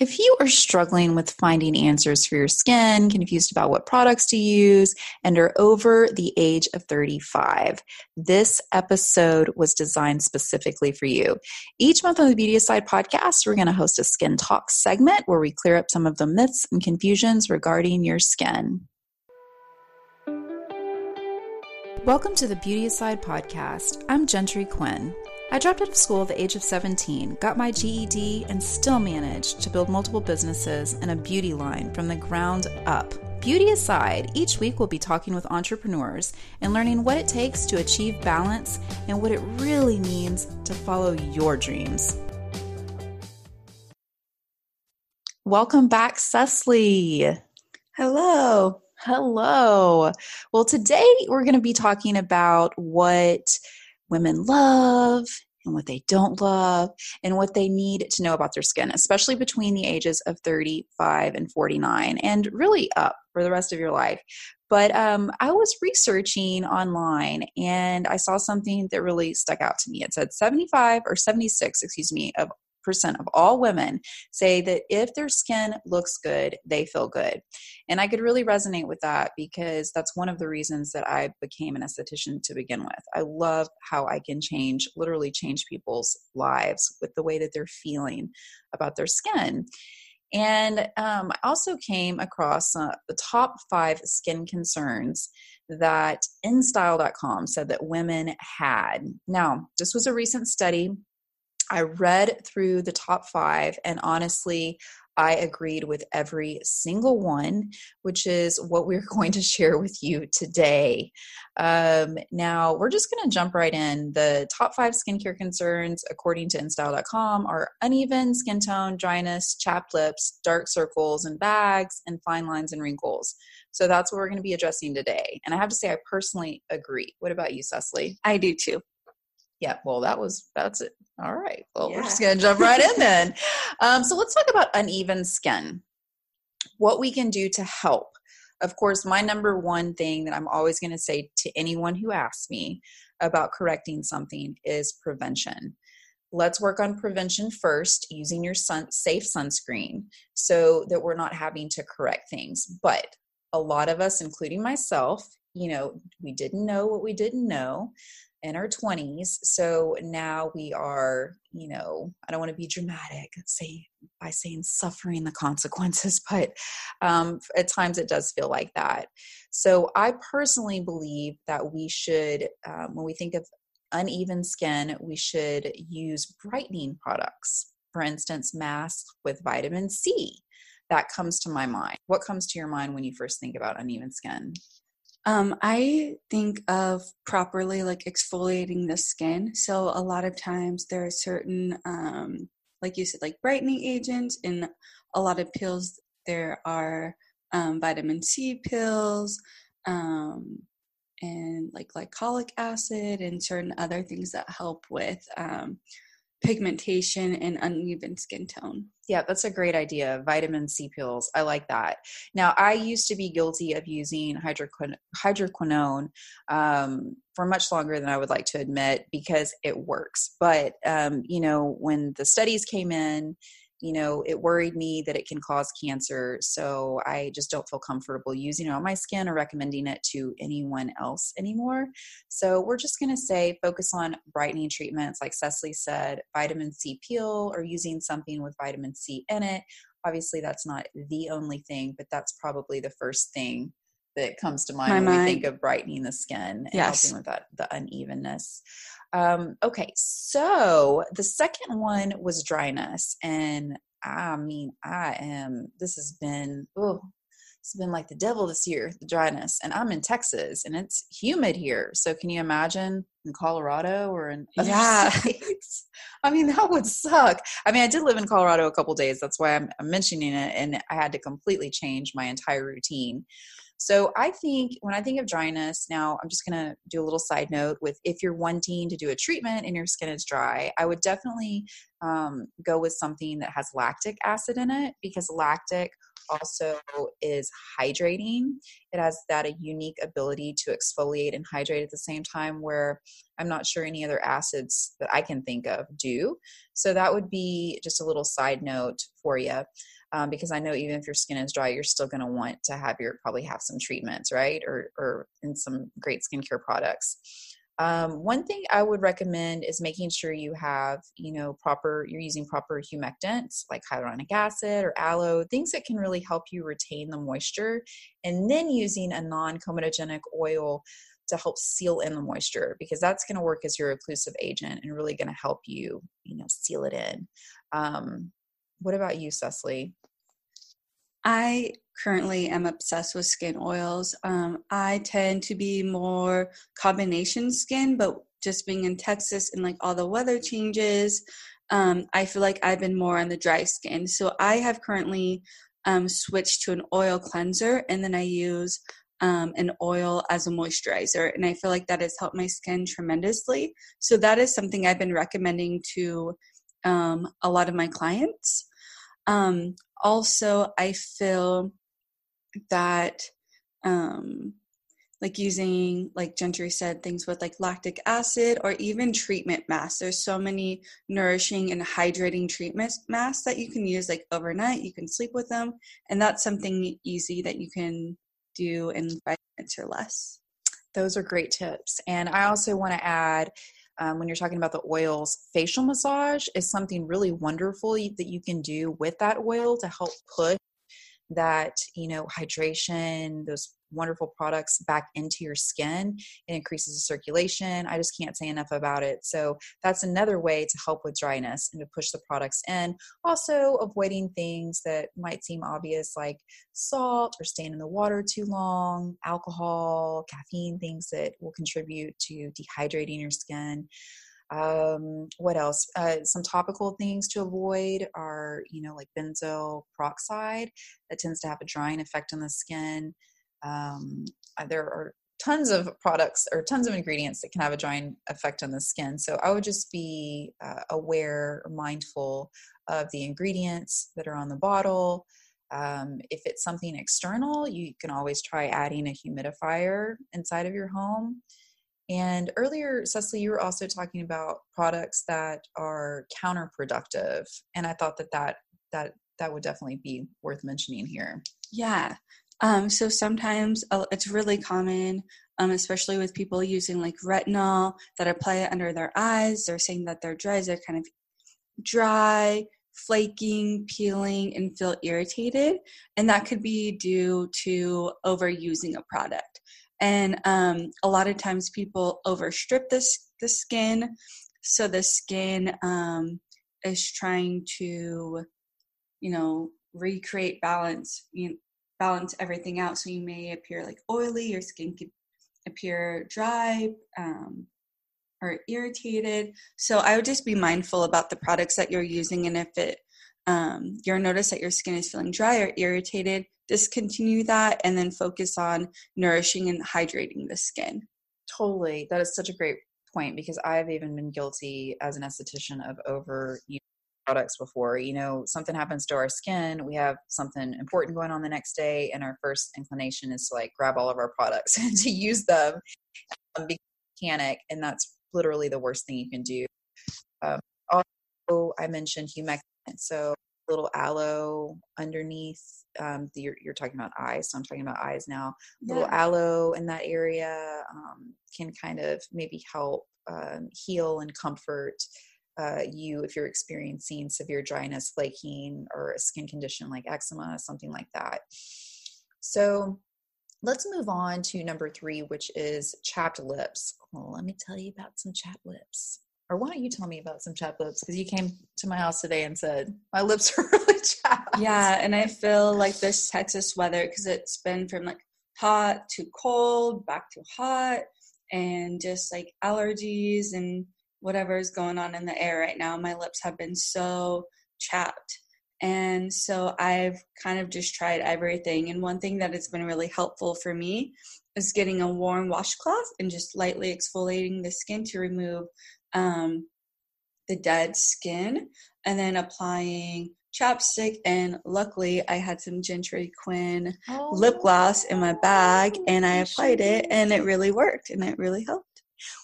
If you are struggling with finding answers for your skin, confused about what products to use, and are over the age of 35, this episode was designed specifically for you. Each month on the Beauty Aside podcast, we're going to host a skin talk segment where we clear up some of the myths and confusions regarding your skin. Welcome to the Beauty Aside podcast. I'm Gentry Quinn. I dropped out of school at the age of 17, got my GED, and still managed to build multiple businesses and a beauty line from the ground up. Beauty aside, each week we'll be talking with entrepreneurs and learning what it takes to achieve balance and what it really means to follow your dreams. Welcome back, Cecily. Hello. Hello. Well, today we're going to be talking about what women love and what they don't love and what they need to know about their skin, especially between the ages of 35 and 49 and really up for the rest of your life. But um, I was researching online and I saw something that really stuck out to me. It said 75 or 76, excuse me, of of all women say that if their skin looks good, they feel good. And I could really resonate with that because that's one of the reasons that I became an esthetician to begin with. I love how I can change, literally change people's lives with the way that they're feeling about their skin. And um, I also came across uh, the top five skin concerns that InStyle.com said that women had. Now, this was a recent study I read through the top five, and honestly, I agreed with every single one, which is what we're going to share with you today. Um, now, we're just going to jump right in. The top five skincare concerns, according to InStyle.com, are uneven skin tone, dryness, chapped lips, dark circles and bags, and fine lines and wrinkles. So that's what we're going to be addressing today. And I have to say, I personally agree. What about you, Cecily? I do too. Yeah, well, that was that's it. All right. Well, yeah. we're just gonna jump right in then. Um, so let's talk about uneven skin. What we can do to help. Of course, my number one thing that I'm always going to say to anyone who asks me about correcting something is prevention. Let's work on prevention first using your sun safe sunscreen so that we're not having to correct things. But a lot of us, including myself, you know, we didn't know what we didn't know in our 20s so now we are you know i don't want to be dramatic say by saying suffering the consequences but um, at times it does feel like that. So i personally believe that we should um, when we think of uneven skin we should use brightening products for instance masks with vitamin c. That comes to my mind. What comes to your mind when you first think about uneven skin um, I think of properly like exfoliating the skin. So a lot of times there are certain, um, like you said, like brightening agents. In a lot of peels, there are um, vitamin C peels um, and like glycolic acid and certain other things that help with um, pigmentation and uneven skin tone. Yeah, that's a great idea. Vitamin C peels. I like that. Now, I used to be guilty of using hydroquin- hydroquinone um, for much longer than I would like to admit because it works. But, um, you know, when the studies came in, you know, it worried me that it can cause cancer. So I just don't feel comfortable using it on my skin or recommending it to anyone else anymore. So we're just going to say focus on brightening treatments, like Cecily said, vitamin C peel or using something with vitamin C in it. Obviously, that's not the only thing, but that's probably the first thing that comes to mind My when mind. we think of brightening the skin and yes. helping with that the unevenness. Um, okay, so the second one was dryness, and I mean, I am. This has been oh, it's been like the devil this year, the dryness, and I'm in Texas, and it's humid here. So can you imagine in Colorado or in other yeah. states? I mean, that would suck. I mean, I did live in Colorado a couple days. That's why I'm, I'm mentioning it, and I had to completely change my entire routine. So I think when I think of dryness, now I'm just going to do a little side note with if you're wanting to do a treatment and your skin is dry, I would definitely um, go with something that has lactic acid in it because lactic also is hydrating. It has that a unique ability to exfoliate and hydrate at the same time, where I'm not sure any other acids that I can think of do. So that would be just a little side note for you. Um, because I know even if your skin is dry, you're still going to want to have your probably have some treatments, right? Or or in some great skincare products. Um, one thing I would recommend is making sure you have, you know, proper, you're using proper humectants like hyaluronic acid or aloe, things that can really help you retain the moisture, and then using a non comedogenic oil to help seal in the moisture because that's going to work as your occlusive agent and really going to help you, you know, seal it in. Um, what about you, Cecily? I currently am obsessed with skin oils. Um, I tend to be more combination skin, but just being in Texas and like all the weather changes, um, I feel like I've been more on the dry skin. So I have currently um, switched to an oil cleanser and then I use um, an oil as a moisturizer. And I feel like that has helped my skin tremendously. So that is something I've been recommending to um, a lot of my clients. Um, also, I feel that um, like using like gentry said things with like lactic acid or even treatment masks. There's so many nourishing and hydrating treatment masks that you can use like overnight you can sleep with them and that's something easy that you can do in five minutes or less. Those are great tips. And i also want to add um, when you're talking about the oils, facial massage is something really wonderful that you can do with that oil to help push that you know hydration those wonderful products back into your skin. It increases the circulation. I just can't say enough about it. So that's another way to help with dryness and to push the products in. Also avoiding things that might seem obvious like salt or staying in the water too long alcohol caffeine things that will contribute to dehydrating your skin. Um, what else? Uh, some topical things to avoid are, you know, like benzoyl peroxide. That tends to have a drying effect on the skin. Um, uh, there are tons of products or tons of ingredients that can have a drying effect on the skin. So I would just be uh, aware, mindful of the ingredients that are on the bottle. Um, if it's something external, you can always try adding a humidifier inside of your home. And earlier, Cecily, you were also talking about products that are counterproductive, and I thought that that that that would definitely be worth mentioning here. Yeah. Um, so sometimes uh, it's really common, um, especially with people using like retinol that apply it under their eyes. They're saying that their dries are kind of dry, flaking, peeling, and feel irritated. And that could be due to overusing a product and um, a lot of times people overstrip this the skin so the skin um, is trying to you know recreate balance you know, balance everything out so you may appear like oily your skin could appear dry um, or irritated so i would just be mindful about the products that you're using and if it um, you'll notice that your skin is feeling dry or irritated discontinue that and then focus on nourishing and hydrating the skin. Totally. That is such a great point because I've even been guilty as an esthetician of over products before. You know, something happens to our skin, we have something important going on the next day, and our first inclination is to like grab all of our products and to use them um, mechanic, and that's literally the worst thing you can do. Um, also, I mentioned humectant. So little aloe underneath um, the, you're, you're, talking about eyes so i'm talking about eyes now yeah. little aloe in that area um, can kind of maybe help um, heal and comfort uh, you if you're experiencing severe dryness flaking or a skin condition like eczema something like that so let's move on to number three which is chapped lips well let me tell you about some chapped lips or why don't you tell me about some chapped lips? Because you came to my house today and said my lips are really chapped. Yeah, and I feel like this Texas weather because it's been from like hot to cold, back to hot, and just like allergies and whatever is going on in the air right now. My lips have been so chapped. And so I've kind of just tried everything. And one thing that has been really helpful for me is getting a warm washcloth and just lightly exfoliating the skin to remove um, the dead skin and then applying chapstick, and luckily I had some Gentry Quinn oh, lip gloss in my bag, and I applied it, and it really worked, and it really helped.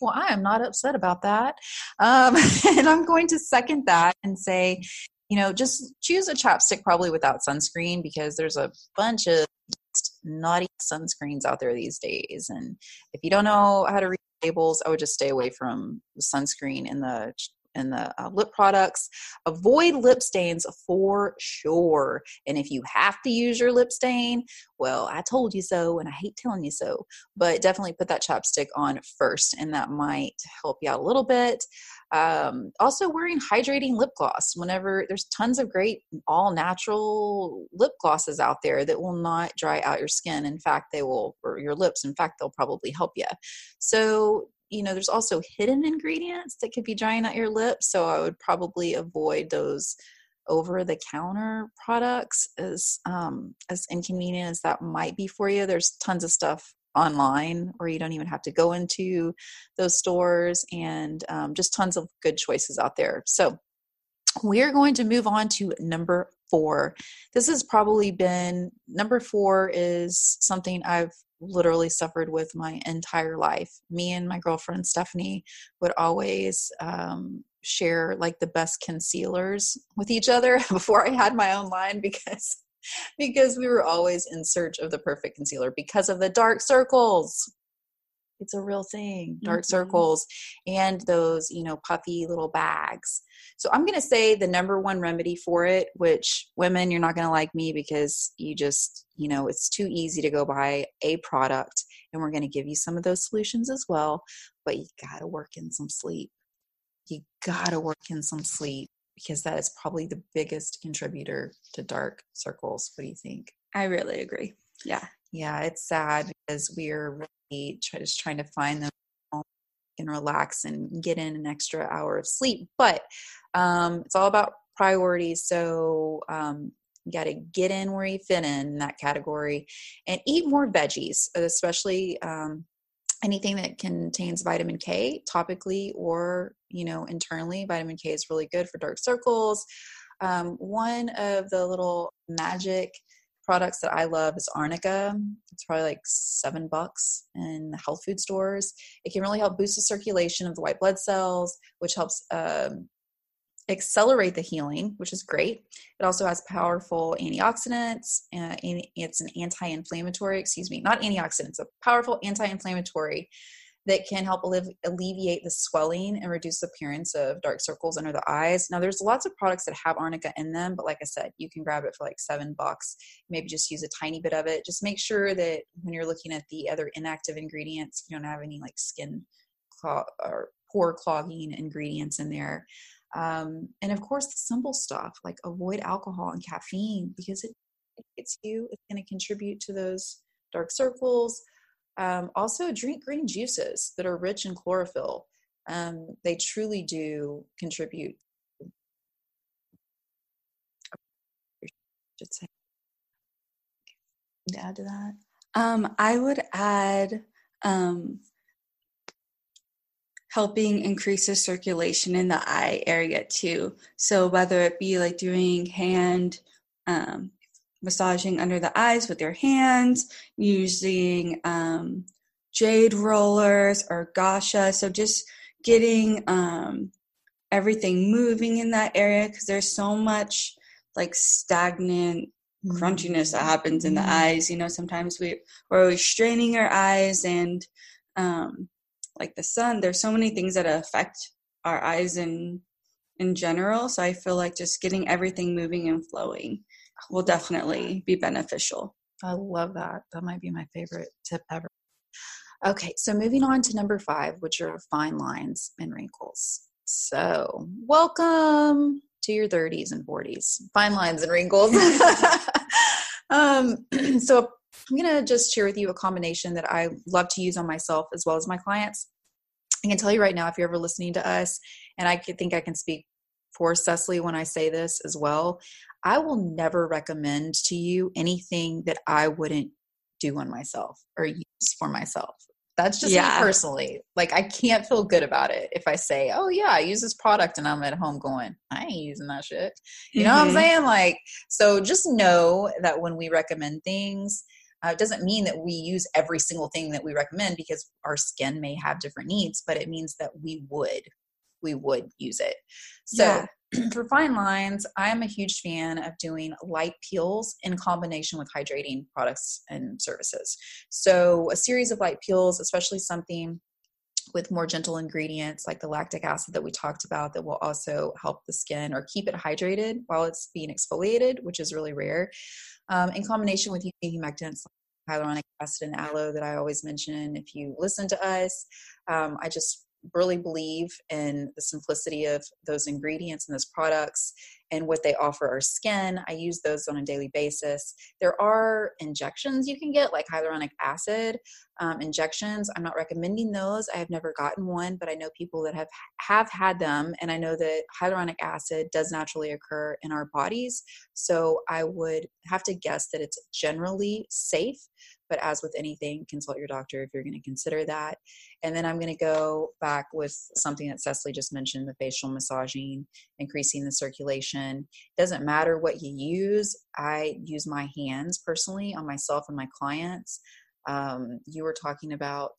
Well, I am not upset about that. Um, and I'm going to second that and say, you know, just choose a chapstick probably without sunscreen because there's a bunch of naughty sunscreens out there these days. And if you don't know how to read labels, I would just stay away from the sunscreen in the and the uh, lip products. Avoid lip stains for sure. And if you have to use your lip stain, well, I told you so, and I hate telling you so. But definitely put that chapstick on first, and that might help you out a little bit. Um, also, wearing hydrating lip gloss whenever there's tons of great all natural lip glosses out there that will not dry out your skin. In fact, they will, or your lips, in fact, they'll probably help you. So, you know there's also hidden ingredients that could be drying out your lips so i would probably avoid those over the counter products as um, as inconvenient as that might be for you. There's tons of stuff online or you don't even have to go into those stores and um, just tons of good choices out there. So we're going to move on to number four this has probably been number four is something i've literally suffered with my entire life. Me and my girlfriend Stephanie would always um, share like the best concealers with each other before I had my own line because because we were always in search of the perfect concealer because of the dark circles it's a real thing dark mm-hmm. circles and those you know puffy little bags. So i'm going to say the number one remedy for it which women you're not going to like me because you just you know it's too easy to go buy a product and we're going to give you some of those solutions as well but you got to work in some sleep. You got to work in some sleep because that is probably the biggest contributor to dark circles. What do you think? I really agree. Yeah yeah it's sad because we're try, just trying to find them and relax and get in an extra hour of sleep. But um, it's all about priorities. So um, you got to get in where you fit in that category and eat more veggies, especially um, anything that contains vitamin K topically or you know internally. Vitamin K is really good for dark circles. Um, one of the little magic products that I love is Arnica. It's probably like seven bucks in health food stores. It can really help boost the circulation of the white blood cells, which helps um, accelerate the healing, which is great. It also has powerful antioxidants. Uh, it's an anti-inflammatory, excuse me, not antioxidants, a powerful anti-inflammatory that can help alleviate the swelling and reduce the appearance of dark circles under the eyes. Now, there's lots of products that have arnica in them, but like I said, you can grab it for like seven bucks. Maybe just use a tiny bit of it. Just make sure that when you're looking at the other inactive ingredients, you don't have any like skin or pore clogging ingredients in there. Um, and of course, the simple stuff like avoid alcohol and caffeine because it, it hits you. It's going to contribute to those dark circles um, also, drink green juices that are rich in chlorophyll. Um, they truly do contribute. Should say. Add to that. Um, I would add um, helping increase the circulation in the eye area too. So whether it be like doing hand um, massaging under the eyes with your hands, using um, jade rollers or gua sha. So just getting um, everything moving in that area because there's so much like stagnant crunchiness that happens in the mm-hmm. eyes. You know, sometimes we, we're always straining our eyes and um, like the sun, there's so many things that affect our eyes in in general. So I feel like just getting everything moving and flowing will definitely be beneficial. I love that. That might be my favorite tip ever. Okay, so moving on to number five, which are fine lines and wrinkles. So, welcome to your 30s and 40s, fine lines and wrinkles. um, so, I'm going to just share with you a combination that I love to use on myself as well as my clients. I can tell you right now, if you're ever listening to us, and I think I can speak for Cecily when I say this as well. I will never recommend to you anything that I wouldn't do on myself or use for myself. That's just yeah. me personally. Like I can't feel good about it if I say, "Oh yeah, I use this product," and I'm at home going, "I ain't using that shit." You mm-hmm. know what I'm mm-hmm. saying? Like, so just know that when we recommend things, uh, it doesn't mean that we use every single thing that we recommend because our skin may have different needs, but it means that we would we would use it. So yeah. for fine lines, I'm a huge fan of doing light peels in combination with hydrating products and services. So, a series of light peels, especially something with more gentle ingredients like the lactic acid that we talked about that will also help the skin or keep it hydrated while it's being exfoliated, which is really rare. Um, in combination with humectants hyaluronic acid and aloe that I always mention. If you listen to us, um, I just really believe in the simplicity of those ingredients and those products and what they offer our skin. I use those on a daily basis. There are injections you can get, like hyaluronic acid um, injections. I'm not recommending those. I have never gotten one, but I know people that have have had them, and I know that hyaluronic acid does naturally occur in our bodies. So I would have to guess that it's generally safe but as with anything, consult your doctor if you're going to consider that. And then I'm going to go back with something that Cecily just mentioned the facial massaging, increasing the circulation. It doesn't matter what you use. I use my hands personally on myself and my clients. Um, you were talking about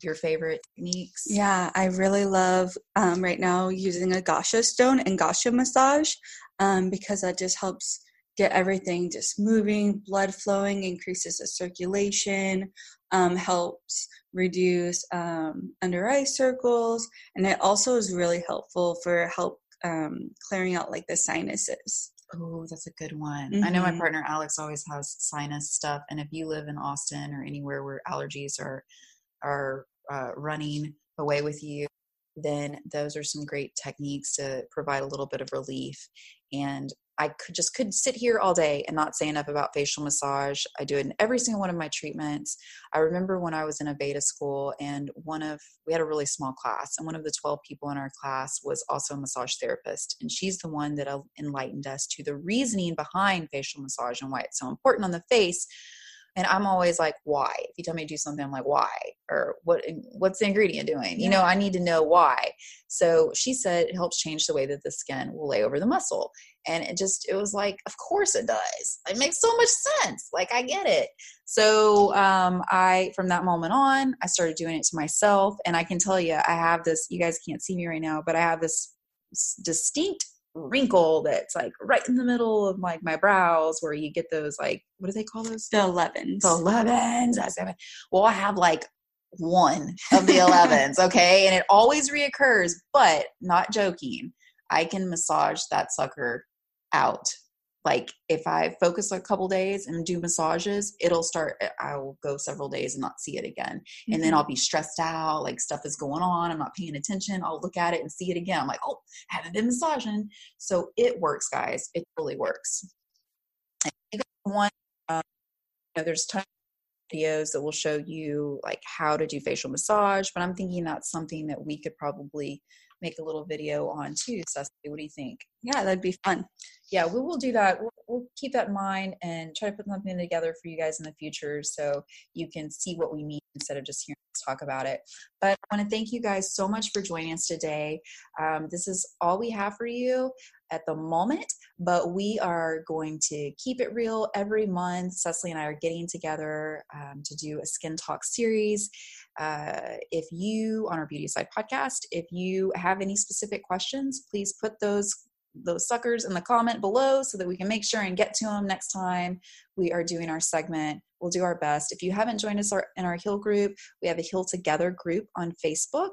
your favorite techniques? Yeah, I really love um, right now using a gua sha stone and gua sha massage um, because that just helps get everything just moving, blood flowing, increases the circulation, um, helps reduce um, under eye circles, and it also is really helpful for help um, clearing out like the sinuses. Oh, that's a good one. Mm-hmm. I know my mm-hmm. partner Alex always has sinus stuff, and if you live in Austin or anywhere where allergies are are uh, running away with you, then those are some great techniques to provide a little bit of relief. And I could just could sit here all day and not say enough about facial massage. I do it in every single one of my treatments. I remember when I was in a beta school and one of we had a really small class and one of the 12 people in our class was also a massage therapist and she's the one that enlightened us to the reasoning behind facial massage and why it's so important on the face and i'm always like why? If you tell me to do something i'm like why? Or what what's the ingredient doing? Yeah. you know i need to know why. So she said it helps change the way that the skin will lay over the muscle. And it just it was like of course it does. It makes so much sense. Like i get it. So um, i from that moment on i started doing it to myself. And i can tell you i have this you guys can't see me right now but i have this distinct Mm. wrinkle that's like right in the middle of like my brows where you get those like what do they call those? The 11s the 11s well i have like one of the 11s okay? And it always reoccurs but not joking i can massage that sucker out like if i focus a couple days and do massages it'll start eh, i will go several days and not see it again mm-hmm. and then mm-hmm. i'll be stressed out like stuff is going on i'm not paying attention i'll look at it and see it again i'm like oh haven't been massaging so it works guys it really works one uh, you know, there's tons of videos that will show you like how to do facial massage but i'm thinking that's something that we could probably make a little video on too. Cecily, what do you think? Yeah, that'd be fun. Yeah, we will do that. We'll keep that in mind and try to put something together for you guys in the future so you can see what we mean instead of just hearing us talk about it. But I want to thank you guys so much for joining us today. Um, this is all we have for you at the moment, but we are going to keep it real every month. Cecily and I are getting together um, to do a skin talk series. Uh, if you, on our Beauty Side podcast, if you have any specific questions, please put those those suckers in the comment below so that we can make sure and get to them next time we are doing our segment. We'll do our best. If you haven't joined us in our Heal group, we have a Heal Together group on Facebook.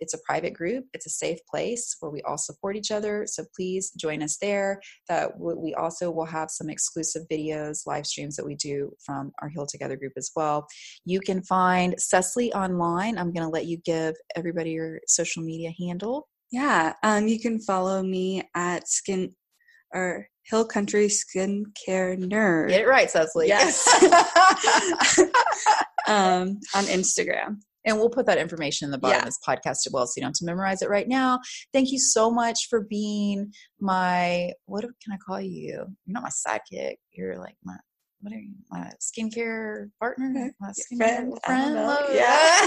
It's a private group. It's a safe place where we all support each other. So please join us there. That we also will have some exclusive videos live streams that we do from our heal together group as well. You can find cecily online. I'm going to let you give everybody your social media handle yeah um, you can follow me at skin or Hill Country Skincare Nerd. Get it right, Cecily. Yes. um, on Instagram. And we'll put that information in the bottom yeah. of this podcast as well, so you don't have to memorize it right now. Thank you so much for being my what can I call you? You're not my sidekick. You're like my what are you, my skincare partner, my skincare friend, friend, love- yeah.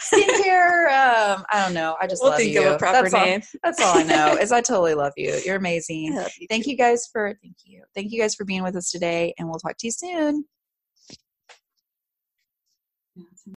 skincare. Um, I don't know. I just we'll love think you. of a proper that's all, name. that's all I know. is I totally love you. You're amazing. Love you Thank too. you guys for thank you. Thank you guys for being with us today, and we'll talk to you soon.